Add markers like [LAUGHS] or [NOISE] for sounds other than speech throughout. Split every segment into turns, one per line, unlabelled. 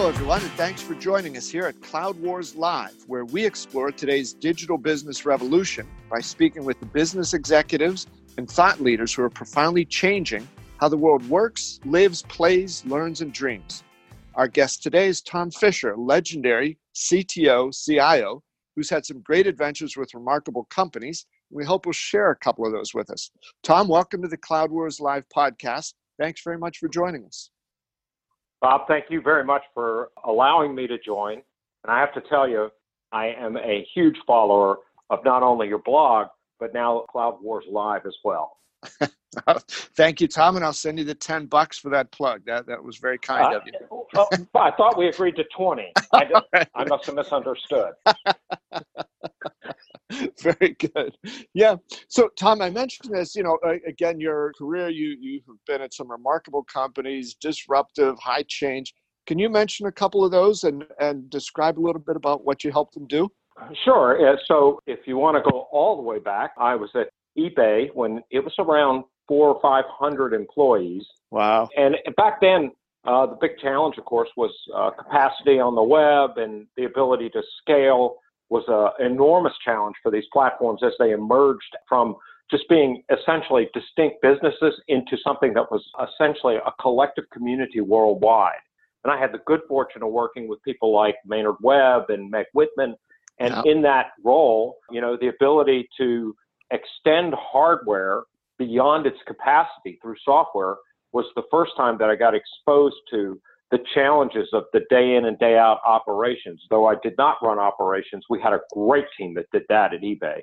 Hello, everyone, and thanks for joining us here at Cloud Wars Live, where we explore today's digital business revolution by speaking with the business executives and thought leaders who are profoundly changing how the world works, lives, plays, learns, and dreams. Our guest today is Tom Fisher, legendary CTO, CIO, who's had some great adventures with remarkable companies. We hope will share a couple of those with us. Tom, welcome to the Cloud Wars Live podcast. Thanks very much for joining us.
Bob, thank you very much for allowing me to join. And I have to tell you, I am a huge follower of not only your blog, but now Cloud Wars Live as well. [LAUGHS]
Thank you, Tom, and I'll send you the ten bucks for that plug. That that was very kind uh, of you.
oh, I thought we agreed to twenty. [LAUGHS] I, did, right. I must have misunderstood. [LAUGHS] [LAUGHS]
very good. Yeah. So, Tom, I mentioned this. You know, again, your career, you you have been at some remarkable companies, disruptive, high change. Can you mention a couple of those and and describe a little bit about what you helped them do?
Sure. So, if you want to go all the way back, I was at eBay when it was around four or five hundred employees.
Wow!
And back then, uh, the big challenge, of course, was uh, capacity on the web and the ability to scale was an enormous challenge for these platforms as they emerged from just being essentially distinct businesses into something that was essentially a collective community worldwide. And I had the good fortune of working with people like Maynard Webb and Meg Whitman. And yeah. in that role, you know, the ability to extend hardware beyond its capacity through software was the first time that I got exposed to the challenges of the day in and day out operations. Though I did not run operations, we had a great team that did that at eBay.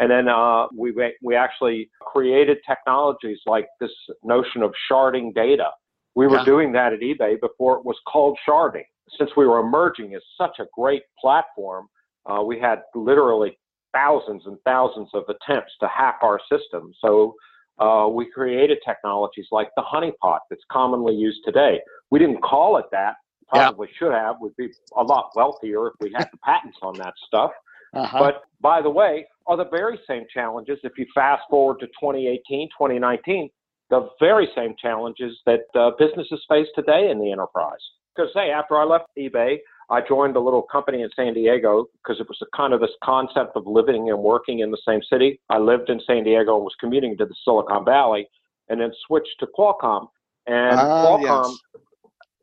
And then uh, we we actually created technologies like this notion of sharding data. We were yeah. doing that at eBay before it was called sharding. Since we were emerging as such a great platform, uh, we had literally thousands and thousands of attempts to hack our system. So uh, we created technologies like the honeypot that's commonly used today. We didn't call it that. Probably yeah. should have. We'd be a lot wealthier if we had the patents on that stuff. Uh-huh. But by the way, are the very same challenges if you fast forward to 2018, 2019, the very same challenges that uh, businesses face today in the enterprise. Because, say, after I left eBay, I joined a little company in San Diego because it was a kind of this concept of living and working in the same city. I lived in San Diego and was commuting to the Silicon Valley and then switched to Qualcomm. And uh, Qualcomm, yes.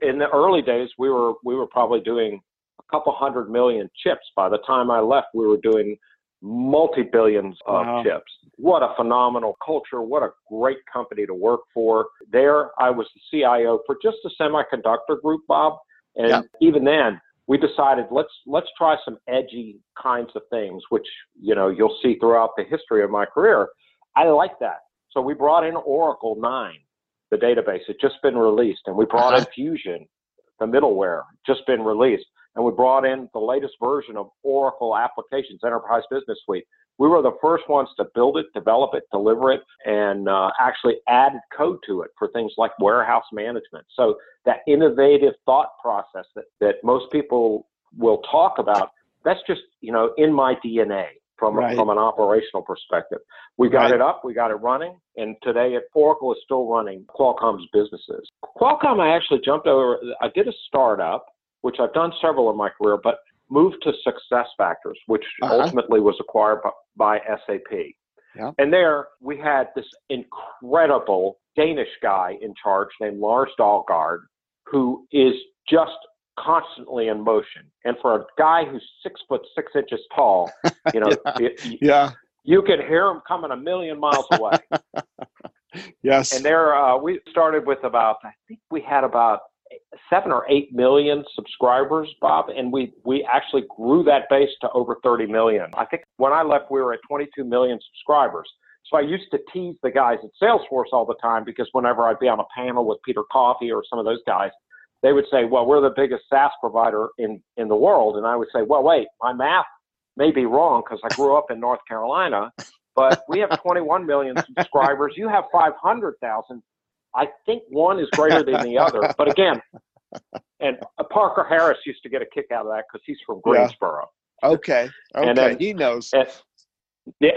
in the early days, we were we were probably doing a couple hundred million chips. By the time I left, we were doing multi billions of wow. chips. What a phenomenal culture. What a great company to work for. There, I was the CIO for just a semiconductor group, Bob. And yeah. even then, we decided let's let's try some edgy kinds of things, which you know you'll see throughout the history of my career. I like that, so we brought in Oracle Nine, the database. It just been released, and we brought uh-huh. in Fusion, the middleware, just been released, and we brought in the latest version of Oracle Applications Enterprise Business Suite. We were the first ones to build it, develop it, deliver it, and uh, actually add code to it for things like warehouse management. So that innovative thought process that, that most people will talk about, that's just, you know, in my DNA from, right. from an operational perspective. We got right. it up, we got it running, and today at Oracle is still running Qualcomm's businesses. Qualcomm, I actually jumped over, I did a startup, which I've done several in my career, but moved to Success Factors, which uh-huh. ultimately was acquired by, by SAP. Yeah. And there we had this incredible Danish guy in charge named Lars Dalgaard, who is just constantly in motion. And for a guy who's six foot six inches tall, [LAUGHS] you know,
yeah. It, yeah.
you can hear him coming a million miles away. [LAUGHS]
yes.
And there, uh, we started with about, I think we had about seven or eight million subscribers, Bob, and we we actually grew that base to over 30 million. I think when I left, we were at 22 million subscribers. So I used to tease the guys at Salesforce all the time because whenever I'd be on a panel with Peter Coffee or some of those guys, they would say, "Well, we're the biggest SaaS provider in in the world," and I would say, "Well, wait, my math may be wrong because I grew up in North Carolina." But we have 21 million subscribers. You have 500,000 I think one is greater than the other. But again, and uh, Parker Harris used to get a kick out of that because he's from Greensboro.
Yeah. Okay. Okay. And then, he knows.
And, [LAUGHS] yeah,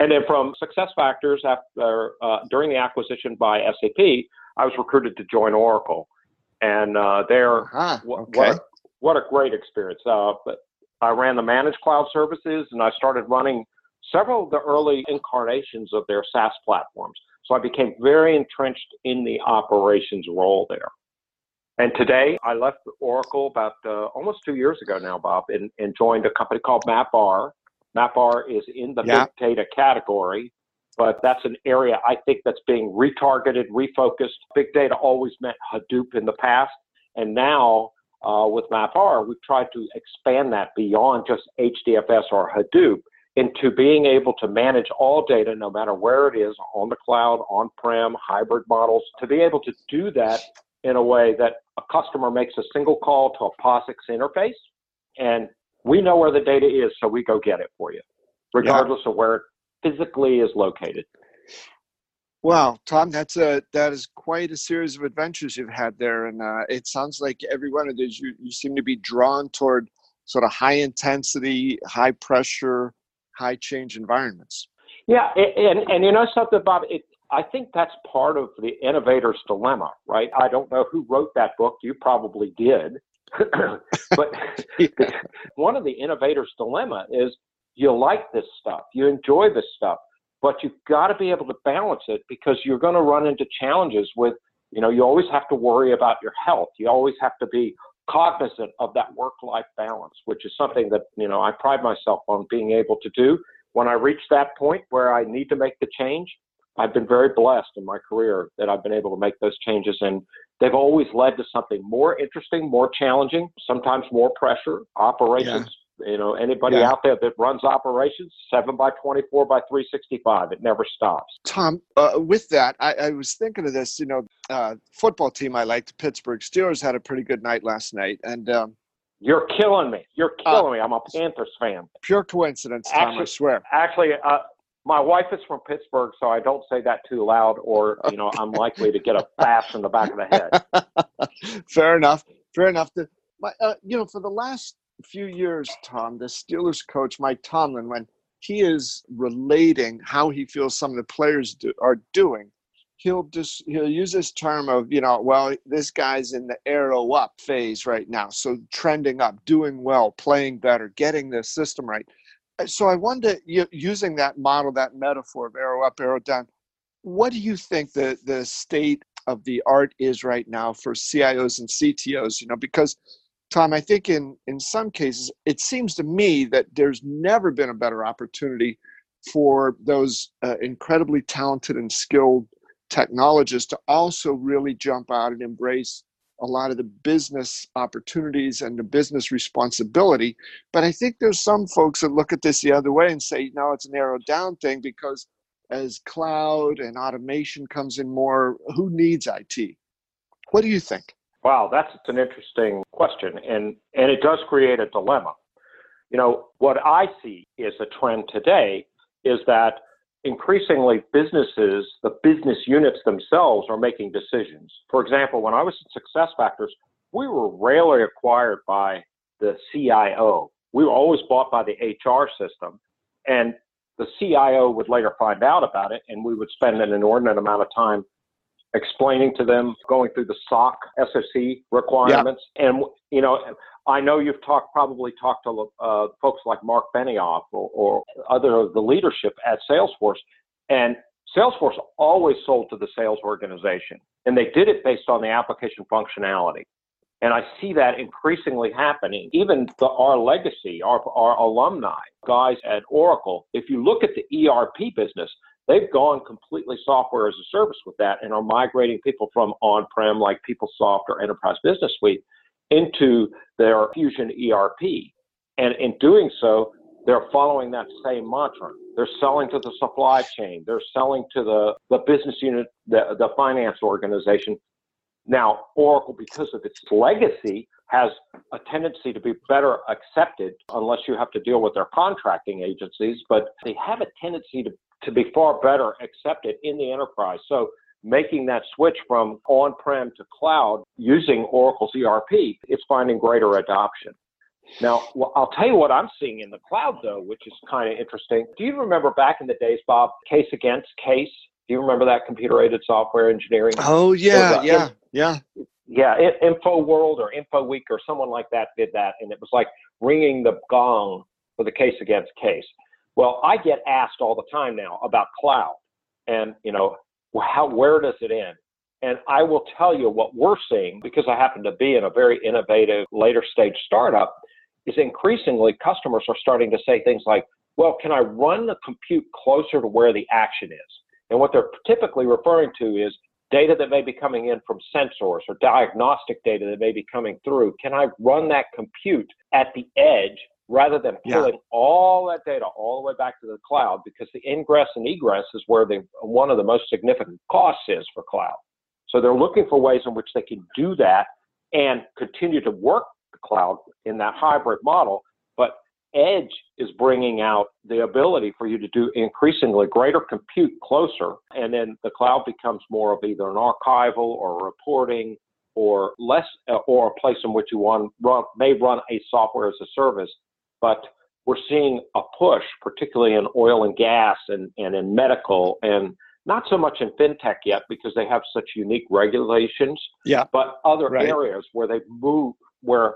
and then from SuccessFactors after uh, during the acquisition by SAP, I was recruited to join Oracle, and uh, they're uh-huh.
okay.
what, a, what a great experience. Uh, but I ran the managed cloud services, and I started running several of the early incarnations of their SaaS platforms. So I became very entrenched in the operations role there. And today, I left Oracle about uh, almost two years ago now, Bob, and, and joined a company called MapR. MapR is in the yeah. big data category, but that's an area I think that's being retargeted, refocused. Big data always meant Hadoop in the past, and now uh, with MapR, we've tried to expand that beyond just HDFS or Hadoop into being able to manage all data, no matter where it is, on the cloud, on-prem, hybrid models, to be able to do that in a way that a customer makes a single call to a POSIX interface, and we know where the data is, so we go get it for you, regardless yeah. of where it physically is located.
Wow, Tom, that's a that is quite a series of adventures you've had there, and uh, it sounds like every one of these you, you seem to be drawn toward sort of high intensity, high pressure, high change environments.
Yeah, and and you know something, Bob. It, I think that's part of the innovator's dilemma, right? I don't know who wrote that book. You probably did, [CLEARS THROAT] but [LAUGHS] yeah. [LAUGHS] one of the innovator's dilemma is you like this stuff, you enjoy this stuff, but you've got to be able to balance it because you're going to run into challenges with, you know, you always have to worry about your health. You always have to be cognizant of that work life balance, which is something that, you know, I pride myself on being able to do. When I reach that point where I need to make the change, I've been very blessed in my career that I've been able to make those changes and they've always led to something more interesting, more challenging, sometimes more pressure, operations. Yeah. You know, anybody yeah. out there that runs operations, seven by 24 by 365, it never stops.
Tom, uh, with that, I, I, was thinking of this, you know, uh, football team I like, the Pittsburgh Steelers, had a pretty good night last night. And, um,
you're killing me. You're uh, killing uh, me. I'm a Panthers fan.
Pure coincidence, Tom, actually, I swear.
Actually, uh, my wife is from Pittsburgh, so I don't say that too loud, or you know, I'm likely to get a bash in the back of the
head. [LAUGHS] Fair enough. Fair enough. The, my, uh, you know, for the last few years, Tom, the Steelers coach Mike Tomlin, when he is relating how he feels some of the players do, are doing, he'll just he'll use this term of you know, well, this guy's in the arrow up phase right now, so trending up, doing well, playing better, getting the system right so I wonder, using that model, that metaphor of arrow up, arrow down, what do you think the the state of the art is right now for CIOs and CTOs? You know, because Tom, I think in in some cases, it seems to me that there's never been a better opportunity for those uh, incredibly talented and skilled technologists to also really jump out and embrace a lot of the business opportunities and the business responsibility. But I think there's some folks that look at this the other way and say, no, it's a narrowed down thing because as cloud and automation comes in more, who needs IT? What do you think?
Wow, that's an interesting question. And, and it does create a dilemma. You know, what I see is a trend today is that increasingly businesses, the business units themselves are making decisions. For example, when I was at SuccessFactors, we were rarely acquired by the CIO. We were always bought by the HR system. And the CIO would later find out about it, and we would spend an inordinate amount of time explaining to them, going through the SOC, SOC requirements. And, you know, I know you've talked, probably talked to uh, folks like Marc Benioff or, or other of the leadership at Salesforce, and Salesforce always sold to the sales organization, and they did it based on the application functionality. And I see that increasingly happening. Even the, our legacy, our, our alumni, guys at Oracle, if you look at the ERP business, they've gone completely software as a service with that and are migrating people from on prem like PeopleSoft or Enterprise Business Suite into their Fusion ERP. And in doing so, they're following that same mantra. They're selling to the supply chain. They're selling to the, the business unit, the, the finance organization. Now, Oracle, because of its legacy, has a tendency to be better accepted unless you have to deal with their contracting agencies, but they have a tendency to, to be far better accepted in the enterprise. So making that switch from on-prem to cloud using Oracle's ERP, it's finding greater adoption. Now, I'll tell you what I'm seeing in the cloud, though, which is kind of interesting. Do you remember back in the days, Bob, Case Against Case? Do you remember that computer aided software engineering?
Oh, yeah, uh, yeah,
yeah. yeah, InfoWorld or Info Week or someone like that did that, and it was like ringing the gong for the case against case. Well, I get asked all the time now about cloud, and you know, how where does it end? And I will tell you what we're seeing because I happen to be in a very innovative later stage startup is increasingly customers are starting to say things like, well, can I run the compute closer to where the action is? And what they're typically referring to is data that may be coming in from sensors or diagnostic data that may be coming through. Can I run that compute at the edge rather than pulling yeah. all that data all the way back to the cloud? Because the ingress and egress is where the, one of the most significant costs is for cloud. So they're looking for ways in which they can do that and continue to work the cloud in that hybrid model. But Edge is bringing out the ability for you to do increasingly greater compute closer, and then the cloud becomes more of either an archival or reporting or less, uh, or a place in which you want, run, may run a software as a service. But we're seeing a push, particularly in oil and gas and, and in medical and not so much in fintech yet because they have such unique regulations.
Yeah.
But other right. areas where they move, where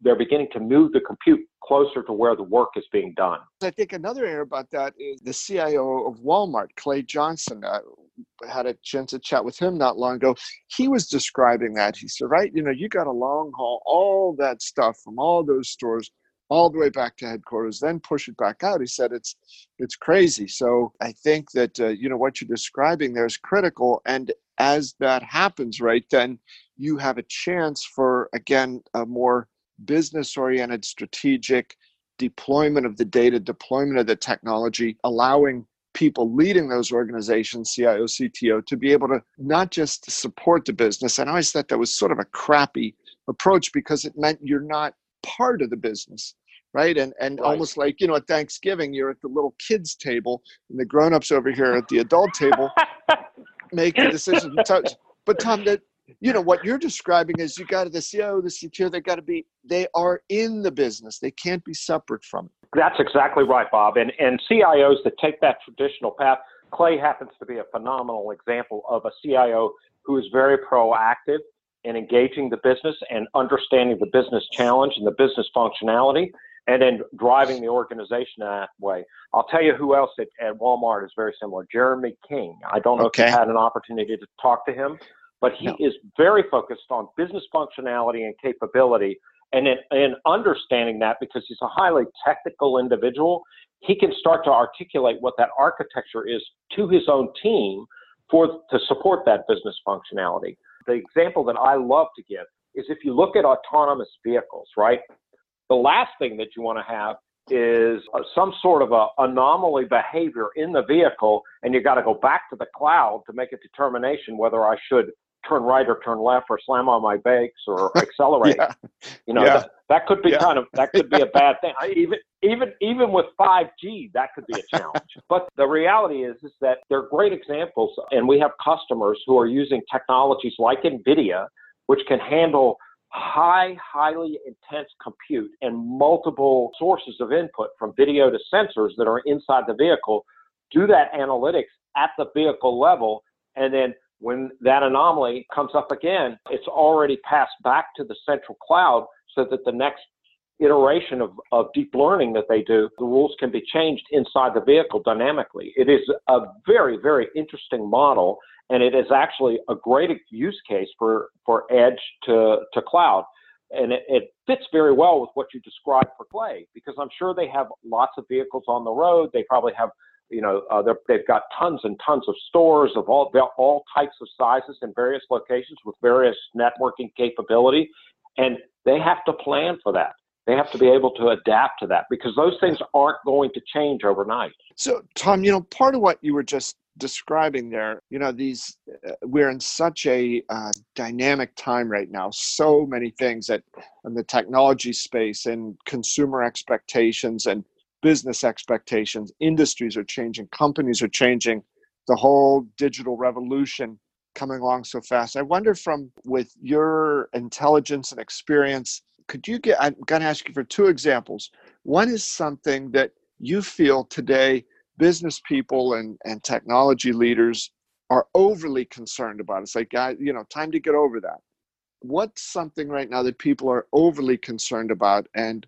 they're beginning to move the compute closer to where the work is being done.
I think another area about that is the CIO of Walmart, Clay Johnson. I had a chance to chat with him not long ago. He was describing that. He said, right, you know, you got a long haul, all that stuff from all those stores all the way back to headquarters, then push it back out. He said it's it's crazy. So I think that uh, you know what you're describing there is critical, and as that happens, right, then you have a chance for again a more business oriented, strategic deployment of the data, deployment of the technology, allowing people leading those organizations, CIO, CTO, to be able to not just support the business. And I always thought that was sort of a crappy approach because it meant you're not part of the business right and and right. almost like you know at thanksgiving you're at the little kids table and the grown-ups over here at the adult table [LAUGHS] make the decision but tom that you know what you're describing is you got the CEO, the CTO, they got to be they are in the business. They can't be separate from it.
That's exactly right, Bob. And and CIOs that take that traditional path, Clay happens to be a phenomenal example of a CIO who is very proactive in engaging the business and understanding the business challenge and the business functionality and then driving the organization that way. I'll tell you who else at, at Walmart is very similar. Jeremy King. I don't know okay. if you had an opportunity to talk to him, but he no. is very focused on business functionality and capability. And in, in understanding that, because he's a highly technical individual, he can start to articulate what that architecture is to his own team for to support that business functionality. The example that I love to give is if you look at autonomous vehicles, right? The last thing that you want to have is uh, some sort of a anomaly behavior in the vehicle, and you got to go back to the cloud to make a determination whether I should turn right or turn left or slam on my brakes or [LAUGHS] accelerate. yeah. You know, yeah. that, that, could be yeah. kind of that could be a [LAUGHS] bad thing. I, even even even with 5G, that could be a challenge. [LAUGHS] but the reality is is that they're great examples, and we have customers who are using technologies like NVIDIA, which can handle high, highly intense compute and multiple sources of input from video to sensors that are inside the vehicle, do that analytics at the vehicle level, and then when that anomaly comes up again, it's already passed back to the central cloud so that the next iteration of, of deep learning that they do, the rules can be changed inside the vehicle dynamically. It is a very, very interesting model, and it is actually a great use case for, for edge to, to cloud. And it, it fits very well with what you described for Clay, because I'm sure they have lots of vehicles on the road. They probably have you know, uh, they've got tons and tons of stores of all all types of sizes in various locations with various networking capability, and they have to plan for that. They have to be able to adapt to that because those things aren't going to change overnight.
So, Tom, you know, part of what you were just describing there, you know, these uh, we're in such a uh, dynamic time right now. So many things that in the technology space and consumer expectations and business expectations, industries are changing, companies are changing, the whole digital revolution coming along so fast. I wonder from with your intelligence and experience, could you get I'm going to ask you for two examples. One is something that you feel today business people and, and technology leaders are overly concerned about. It's like, guys, you know, time to get over that. what's something right now that people are overly concerned about? And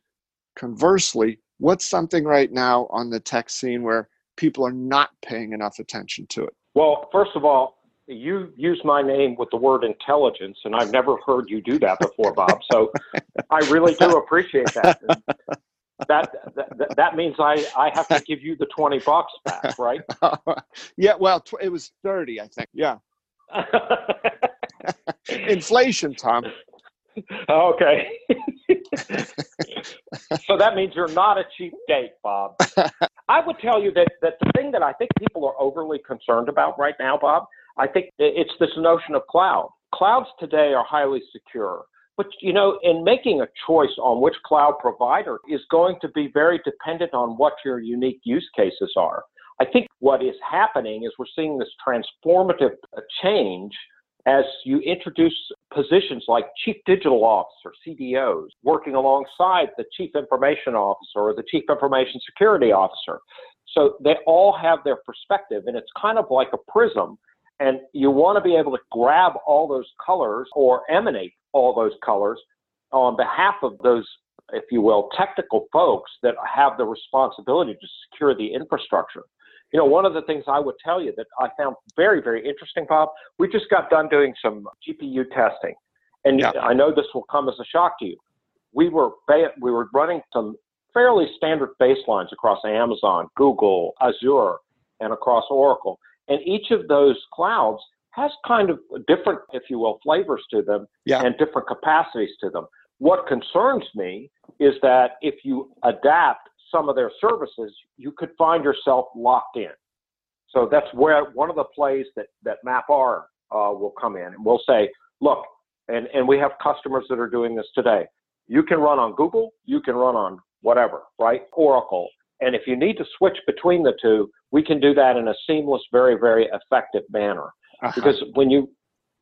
conversely, what's something right now on the tech scene where people are not paying enough attention to it?
Well, first of all, you use my name with the word intelligence, and I've never heard you do that before, Bob. So I really do appreciate that. That, that that means I, I have to give you the 20 bucks back, [LAUGHS] right?
yeah, well, tw- it was 30, I think. Yeah. [LAUGHS] Inflation, Tom.
Okay. so that means you're not a cheap date, Bob. [LAUGHS] I would tell you that, that the thing that I think people are overly concerned about right now, Bob, I think it's this notion of cloud. Clouds today are highly secure. But, you know, in making a choice on which cloud provider is going to be very dependent on what your unique use cases are. I think what is happening is we're seeing this transformative uh, change as you introduce positions like chief digital officer, CDOs, working alongside the chief information officer or the chief information security officer. So they all have their perspective, and it's kind of like a prism. And you want to be able to grab all those colors or emanate all those colors on behalf of those, if you will, technical folks that have the responsibility to secure the infrastructure. You know, one of the things I would tell you that I found very, very interesting, Bob, we just got done doing some GPU testing. And yeah. I know this will come as a shock to you. We were we were running some fairly standard baselines across Amazon, Google, Azure, and across Oracle. And each of those clouds has kind of different, if you will, flavors to them yeah. and different capacities to them. What concerns me is that if you adapt some of their services, you could find yourself locked in. So that's where one of the plays that, that MapR uh, will come in and we'll say, look, and, and we have customers that are doing this today. You can run on Google, you can run on whatever, right? Oracle. And if you need to switch between the two, we can do that in a seamless, very, very effective manner. Uh-huh. Because when you,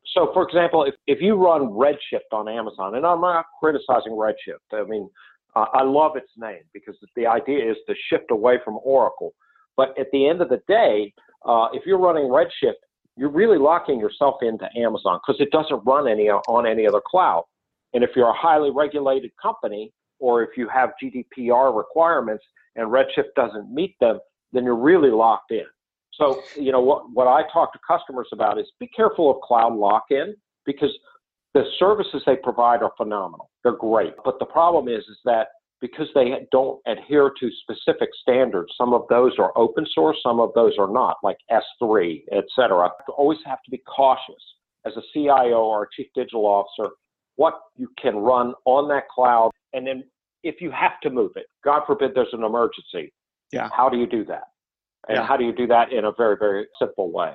so for example, if, if you run Redshift on Amazon, and I'm not criticizing Redshift, I mean, uh, I love its name because the idea is to shift away from Oracle. But at the end of the day, uh, if you're running Redshift, you're really locking yourself into Amazon because it doesn't run any on any other cloud. And if you're a highly regulated company, or if you have GDPR requirements and Redshift doesn't meet them, then you're really locked in. So, you know, what, what I talk to customers about is be careful of cloud lock in because the services they provide are phenomenal. They're great. But the problem is, is that because they don't adhere to specific standards, some of those are open source, some of those are not, like S3, et cetera. You always have to be cautious as a CIO or a chief digital officer what you can run on that cloud. And then if you have to move it, God forbid there's an emergency, yeah. how do you do that? And yeah. how do you do that in a very, very simple way?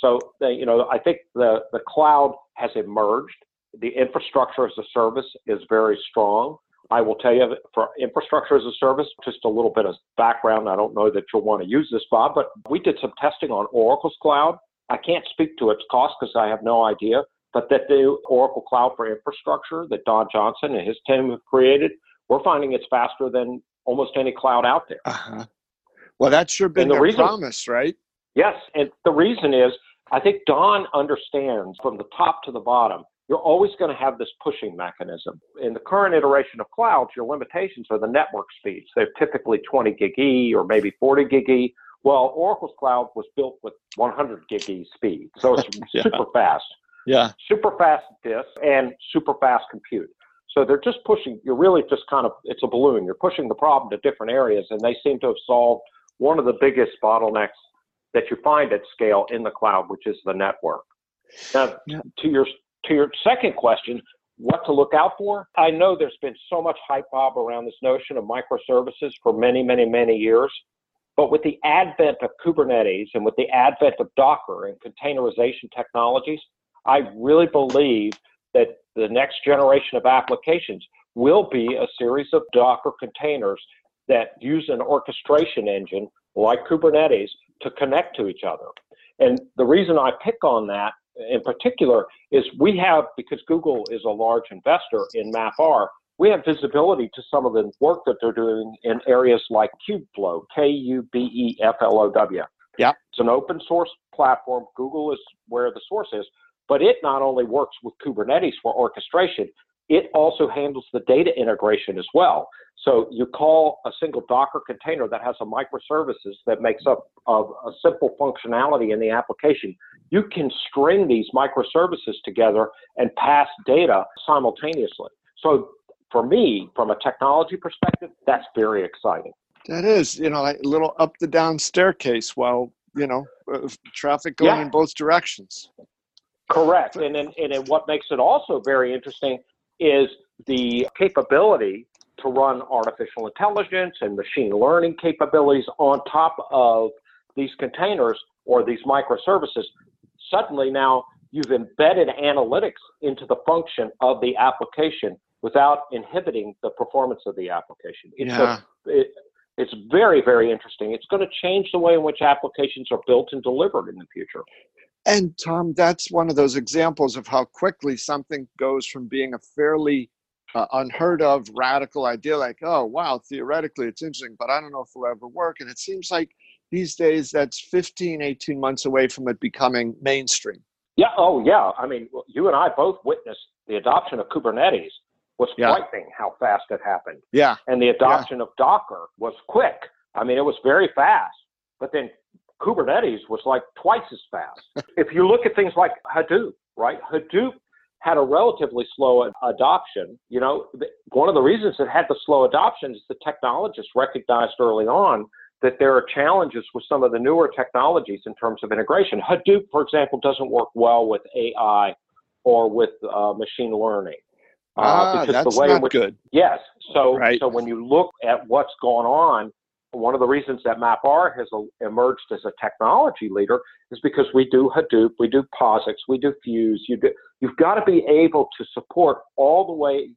So, you know, I think the, the cloud has emerged. The infrastructure as a service is very strong. I will tell you for infrastructure as a service, just a little bit of background. I don't know that you'll want to use this, Bob, but we did some testing on Oracle's cloud. I can't speak to its cost because I have no idea, but that the Oracle Cloud for Infrastructure that Don Johnson and his team have created, we're finding it's faster than almost any cloud out there.
Uh-huh. Well, that's sure been the their reason, promise, right?
Yes, and the reason is I think Don understands from the top to the bottom, you're always going to have this pushing mechanism. In the current iteration of clouds, your limitations are the network speeds. They're typically 20 gig E or maybe 40 gig E. Well, Oracle's cloud was built with 100 gig E speed, so it's [LAUGHS] yeah. super fast.
Yeah.
Super fast disk and super fast compute. So they're just pushing, you're really just kind of, it's a balloon. You're pushing the problem to different areas, and they seem to have solved one of the biggest bottlenecks that you find at scale in the cloud, which is the network. Now, yeah. to your to your second question, what to look out for? I know there's been so much hype, Bob, around this notion of microservices for many, many, many years. But with the advent of Kubernetes and with the advent of Docker and containerization technologies, I really believe that the next generation of applications will be a series of Docker containers that use an orchestration engine like Kubernetes to connect to each other. And the reason I pick on that in particular is we have, because Google is a large investor in MapR, we have visibility to some of the work that they're doing in areas like Kubeflow, K U B E F L O W.
Yeah.
It's an open source platform. Google is where the source is, but it not only works with Kubernetes for orchestration, it also handles the data integration as well. So you call a single Docker container that has a microservices that makes up of a simple functionality in the application. You can string these microservices together and pass data simultaneously. So for me, from a technology perspective, that's very exciting.
That is, you know, like a little up the down staircase while, you know, traffic going yeah. in both directions.
Correct. And and then what makes it also very interesting is the capability to run artificial intelligence and machine learning capabilities on top of these containers or these microservices. Suddenly now you've embedded analytics into the function of the application without inhibiting the performance of the application. It's, yeah. a, it, it's very, very interesting. It's going to change the way in which applications are built and delivered in the future.
And Tom, that's one of those examples of how quickly something goes from being a fairly uh, unheard of radical idea, like, oh, wow, theoretically it's interesting, but I don't know if it'll ever work. And it seems like these days that's 15, 18 months away from it becoming mainstream.
Yeah. Oh, yeah. I mean, you and I both witnessed the adoption of Kubernetes was yeah. frightening how fast it happened.
Yeah.
And the adoption yeah. of Docker was quick. I mean, it was very fast. But then Kubernetes was like twice as fast. [LAUGHS] if you look at things like Hadoop, right? Hadoop had a relatively slow adoption. You know, one of the reasons it had the slow adoption is the technologists recognized early on that there are challenges with some of the newer technologies in terms of integration. Hadoop, for example, doesn't work well with AI or with uh, machine learning.
Uh, ah, that's the way not which, good.
Yes. So, right. so when you look at what's going on one of the reasons that MapR has emerged as a technology leader is because we do Hadoop, we do POSIX, we do Fuse. You do, you've got to be able to support all the way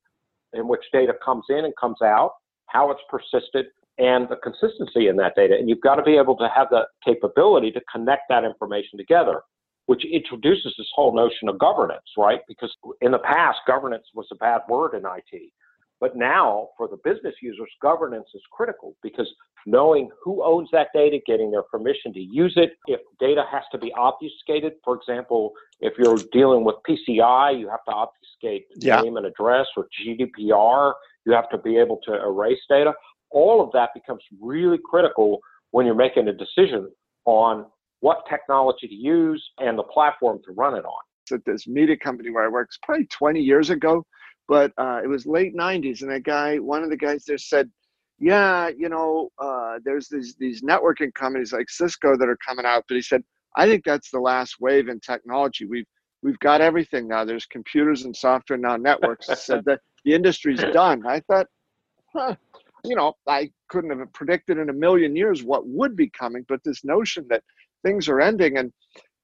in which data comes in and comes out, how it's persisted, and the consistency in that data. And you've got to be able to have the capability to connect that information together, which introduces this whole notion of governance, right? Because in the past, governance was a bad word in IT. But now, for the business users, governance is critical because knowing who owns that data, getting their permission to use it, if data has to be obfuscated, for example, if you're dealing with PCI, you have to obfuscate yeah. name and address, or GDPR, you have to be able to erase data. All of that becomes really critical when you're making a decision on what technology to use and the platform to run it on.
At this media company where I worked, probably 20 years ago, but uh, it was late 90s and a guy one of the guys there said yeah you know uh, there's these these networking companies like cisco that are coming out but he said i think that's the last wave in technology. We've we've got everything now. There's computers and software now networks. Said that the industry's done. I thought huh, you know i couldn't have predicted in a million years what would be coming but this notion that things are ending and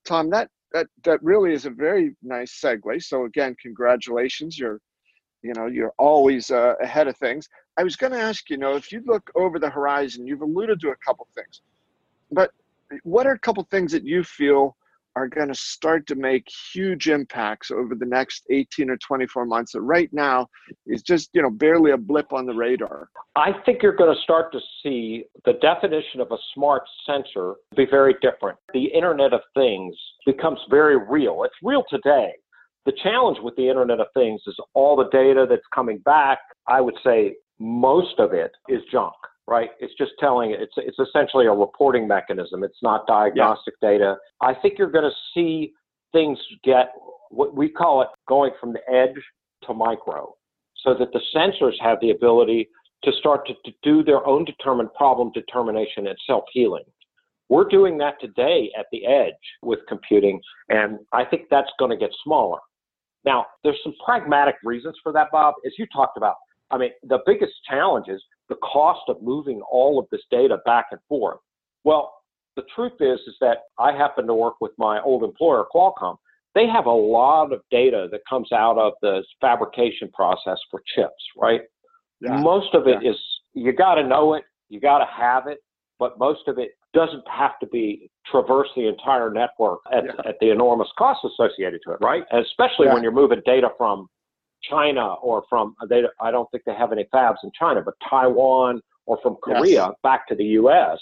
tom that that that really is a very nice segue. So again congratulations. You're you know you're always uh, ahead of things. I was going to ask you know if you look over the horizon you've alluded to a couple things but what are a couple things that you feel are going to start to make huge impacts over the next 18 or 24 months that right now is just you know barely a blip on the radar.
I think you're going to start to see the definition of a smart sensor be very different. The internet of things becomes very real. It's real today. The challenge with the Internet of Things is all the data that's coming back. I would say most of it is junk, right? It's just telling it's it's essentially a reporting mechanism. It's not diagnostic yeah. data. I think you're going to see things get what we call it going from the edge to micro, so that the sensors have the ability to start to, to do their own determined problem determination and self healing. We're doing that today at the edge with computing, and I think that's going to get smaller. Now, there's some pragmatic reasons for that, Bob, as you talked about. I mean, the biggest challenge is the cost of moving all of this data back and forth. Well, the truth is, is that I happen to work with my old employer, Qualcomm. They have a lot of data that comes out of the fabrication process for chips, right? Yeah. Most of it yeah. is you got to know it, you got to have it, but most of it doesn't have to be traverse the entire network at, yeah. at the enormous costs associated to it, right? Especially when you're moving data from China or from they I don't think they have any fabs in China, but Taiwan or from Korea yes. back to the U.S.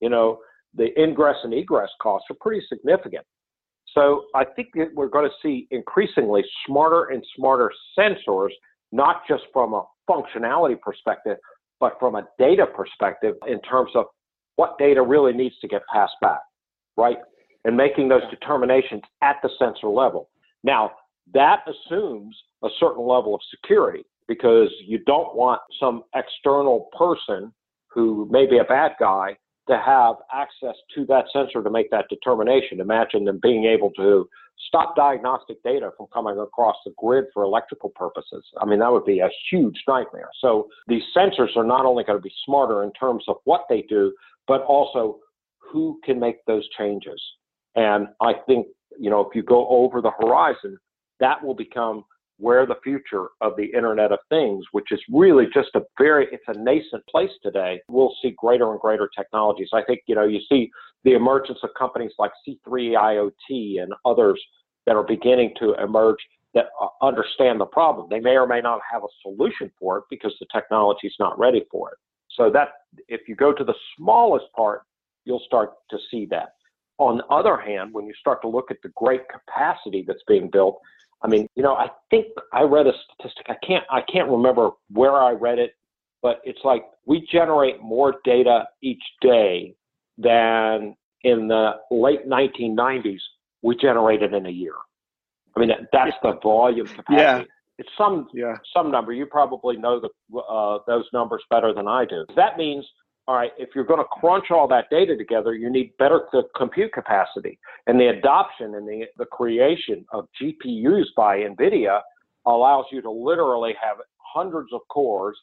You know, the ingress and egress costs are pretty significant. So I think that we're going to see increasingly smarter and smarter sensors, not just from a functionality perspective, but from a data perspective in terms of what data really needs to get passed back, right? And making those determinations at the sensor level. Now, that assumes a certain level of security because you don't want some external person who may be a bad guy to have access to that sensor to make that determination. Imagine them being able to stop diagnostic data from coming across the grid for electrical purposes. I mean, that would be a huge nightmare. So these sensors are not only going to be smarter in terms of what they do, but also who can make those changes. And I think, you know, if you go over the horizon, that will become where the future of the Internet of Things, which is really just a very, it's a nascent place today, we'll see greater and greater technologies. I think, you know, you see the emergence of companies like C3 IoT and others that are beginning to emerge that uh, understand the problem. They may or may not have a solution for it because the technology is not ready for it. So that if you go to the smallest part, you'll start to see that. On the other hand, when you start to look at the great capacity that's being built, I mean, you know, I think I read a statistic. I can't I can't remember where I read it, but it's like we generate more data each day than in the late 1990s we generated in a year. I mean, that's the volume capacity.
Yeah.
It's some
Yeah.
some number. You probably know the, uh, those numbers better than I do. That means all right, if you're going to crunch all that data together, you need better compute capacity. And the adoption and the, the creation of GPUs by NVIDIA allows you to literally have hundreds of cores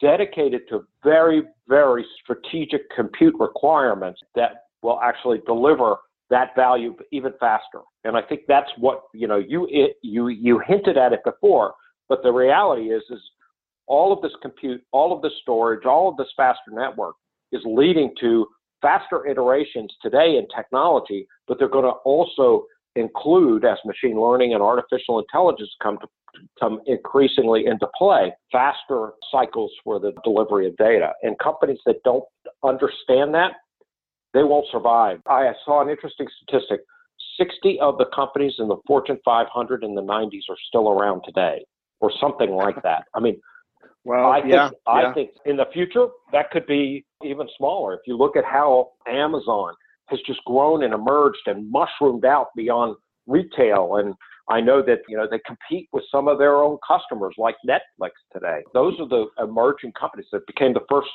dedicated to very, very strategic compute requirements that will actually deliver that value even faster. And I think that's what, you know, you, it, you, you hinted at it before, but the reality is, is all of this compute, all of this storage, all of this faster network is leading to faster iterations today in technology, but they're going to also include, as machine learning and artificial intelligence come to come increasingly into play, faster cycles for the delivery of data. And companies that don't understand that, they won't survive. I saw an interesting statistic. 60 of the companies in the Fortune 500 in the 90s are still around today, or something like that. I mean,
well,
I think
yeah,
I think in the future that could be even smaller. If you look at how Amazon has just grown and emerged and mushroomed out beyond retail and I know that you know they compete with some of their own customers like Netflix today. Those are the emerging companies that became the first.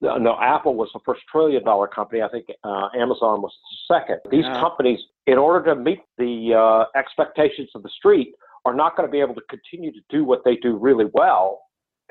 No, Apple was the first trillion dollar company. I think uh, Amazon was the second. These
Yeah.
companies, in order to meet the uh, expectations of the street, are not going to be able to continue to do what they do really well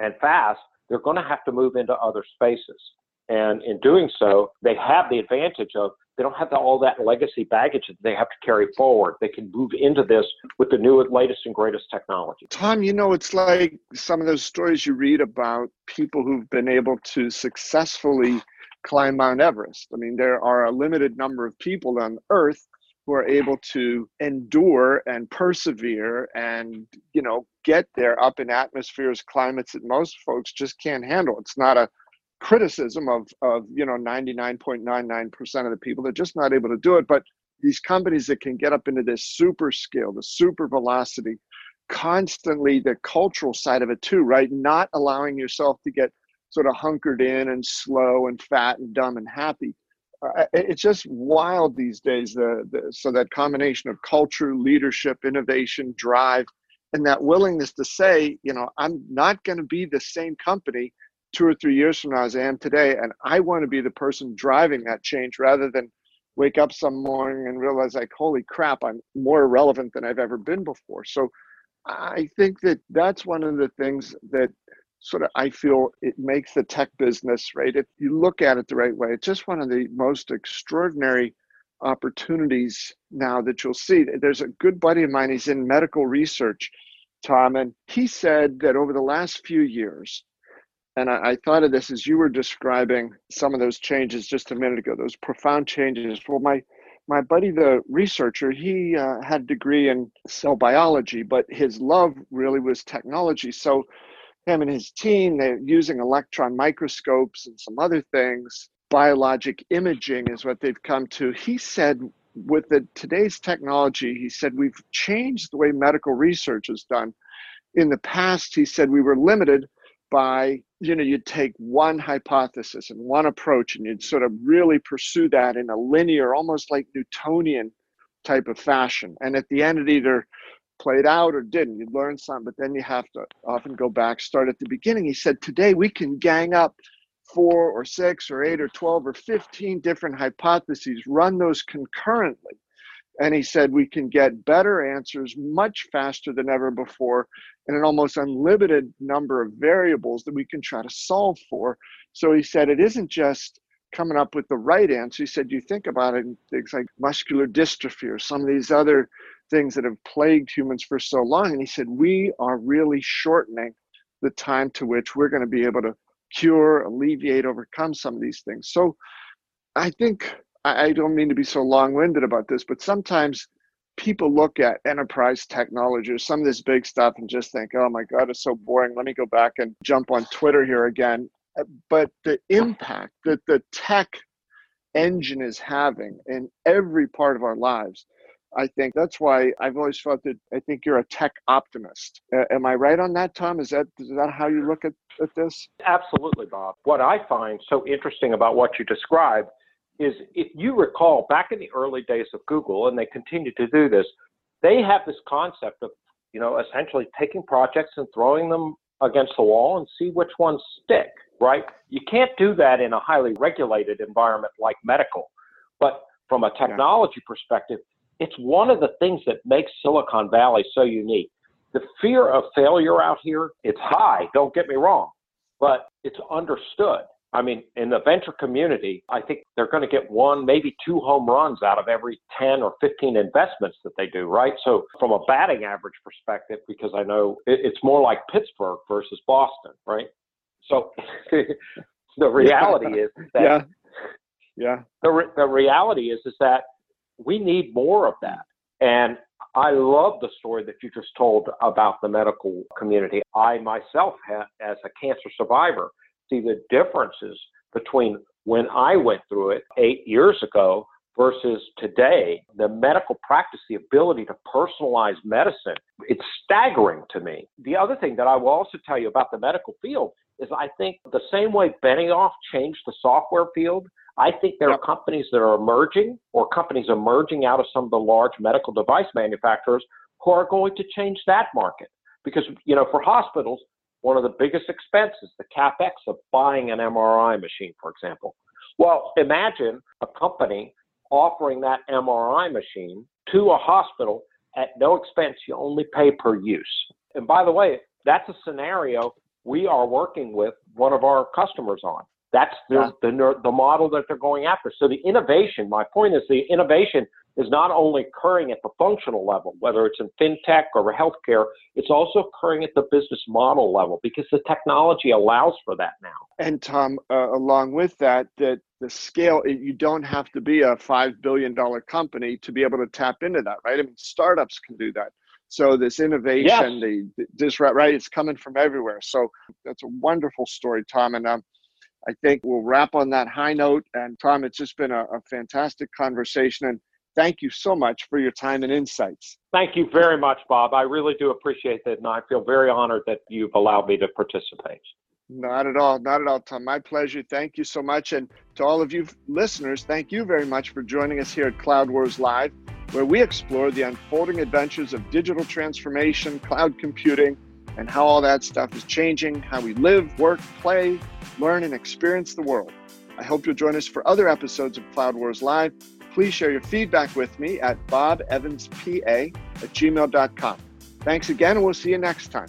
and fast, they're going to have to move into other spaces. And in doing so, they have the advantage of they don't have the, all that legacy baggage that they have to carry forward. They can move into this with the newest, latest, and greatest technology.
Tom, you know, it's like some of those stories you read about people who've been able to successfully climb Mount Everest. I mean, there are a limited number of people on Earth who are able to endure and persevere and, you know, get there up in atmospheres, climates that most folks just can't handle. It's not a criticism of, of you know, 99.99% of the people. They're just not able to do it. But these companies that can get up into this super scale, the super velocity, constantly the cultural side of it too, right? Not allowing yourself to get sort of hunkered in and slow and fat and dumb and happy. It's just wild these days. The, the, so that combination of culture, leadership, innovation, drive, and that willingness to say, you know, I'm not going to be the same company two or three years from now as I am today, and I want to be the person driving that change rather than wake up some morning and realize like, holy crap, I'm more irrelevant than I've ever been before. So I think that that's one of the things that sort of I feel it makes the tech business, right? If you look at it the right way, it's just one of the most extraordinary opportunities now that you'll see. There's a good buddy of mine, he's in medical research, Tom, and he said that over the last few years, and I, I thought of this as you were describing some of those changes just a minute ago, those profound changes. Well, my my buddy, the researcher, he uh, had a degree in cell biology, but his love really was technology. So him and his team, they're using electron microscopes and some other things. Biologic imaging is what they've come to. He said with the today's technology, he said we've changed the way medical research is done. In the past, he said we were limited by you know you'd take one hypothesis and one approach and you'd sort of really pursue that in a linear almost like newtonian type of fashion and at the end it either played out or didn't you'd learn something but then you have to often go back start at the beginning he said today we can gang up four or six or eight or 12 or 15 different hypotheses run those concurrently and he said we can get better answers much faster than ever before and an almost unlimited number of variables that we can try to solve for. So he said it isn't just coming up with the right answer. He said, you think about it, things like muscular dystrophy or some of these other things that have plagued humans for so long. And he said, we are really shortening the time to which we're going to be able to cure, alleviate, overcome some of these things. So I think I don't mean to be so long winded about this, but sometimes people look at enterprise technology or some of this big stuff and just think, oh my God, it's so boring. Let me go back and jump on Twitter here again. Uh, but the impact that the tech engine is having in every part of our lives, I think that's why I've always felt that I think you're a tech optimist. Uh, am I right on that, Tom? Is that is that how you look at, at this?
Absolutely, Bob. What I find so interesting about what you described is if you recall back in the early days of Google, and they continue to do this, they have this concept of, you know, essentially taking projects and throwing them against the wall and see which ones stick, right? You can't do that in a highly regulated environment like medical. But from a technology yeah. perspective, it's one of the things that makes Silicon Valley so unique. The fear of failure out here, it's high, don't get me wrong, but it's understood. I mean, in the venture community, I think they're going to get one, maybe two home runs out of every 10 or 15 investments that they do, right? So, from a batting average perspective, because I know it's more like Pittsburgh versus Boston, right? So, [LAUGHS] the reality is that.
Yeah. Yeah.
The, re- the reality is, is that we need more of that. And I love the story that you just told about the medical community. I myself, have, as a cancer survivor, see the differences between when I went through it eight years ago versus today. The medical practice, the ability to personalize medicine, it's staggering to me. The other thing that I will also tell you about the medical field is I think the same way Benioff changed the software field, I think there are companies that are emerging or companies emerging out of some of the large medical device manufacturers who are going to change that market. Because, you know, for hospitals, one of the biggest expenses, the capex of buying an MRI machine, for example. Well, imagine a company offering that MRI machine to a hospital at no expense. You only pay per use. And by the way, that's a scenario we are working with one of our customers on. That's the, yeah. the, the model that they're going after. So the innovation, my point is the innovation is not only occurring at the functional level, whether it's in fintech or healthcare, it's also occurring at the business model level because the technology allows for that now.
And Tom, uh, along with that, that the scale, you don't have to be a $5 billion company to be able to tap into that, right? I mean, startups can do that. So this innovation, yes. the, the disrupt, right? It's coming from everywhere. So that's a wonderful story, Tom. And um, I think we'll wrap on that high note. And Tom, it's just been a, a fantastic conversation. And thank you so much for your time and insights.
Thank you very much, Bob. I really do appreciate that. And I feel very honored that you've allowed me to participate.
Not at all. Not at all, Tom. My pleasure. Thank you so much. And to all of you listeners, thank you very much for joining us here at Cloud Wars Live, where we explore the unfolding adventures of digital transformation, cloud computing, and how all that stuff is changing how we live, work, play, learn, and experience the world. I hope you'll join us for other episodes of Cloud Wars Live please share your feedback with me at bobevanspa at gmail.com. Thanks again, and we'll see you next time.